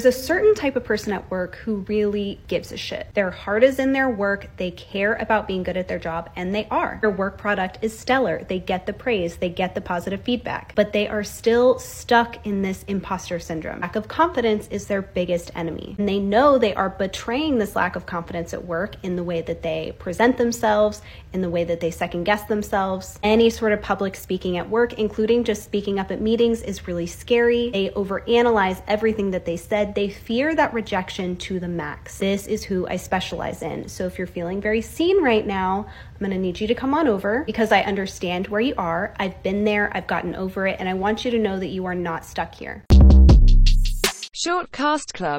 There's a certain type of person at work who really gives a shit. Their heart is in their work, they care about being good at their job, and they are. Their work product is stellar. They get the praise, they get the positive feedback, but they are still stuck in this imposter syndrome. Lack of confidence is their biggest enemy. And they know they are betraying this lack of confidence at work in the way that they present themselves, in the way that they second guess themselves. Any sort of public speaking at work, including just speaking up at meetings, is really scary. They overanalyze everything that they said. They fear that rejection to the max. This is who I specialize in. So if you're feeling very seen right now, I'm going to need you to come on over because I understand where you are. I've been there, I've gotten over it, and I want you to know that you are not stuck here. Shortcast Club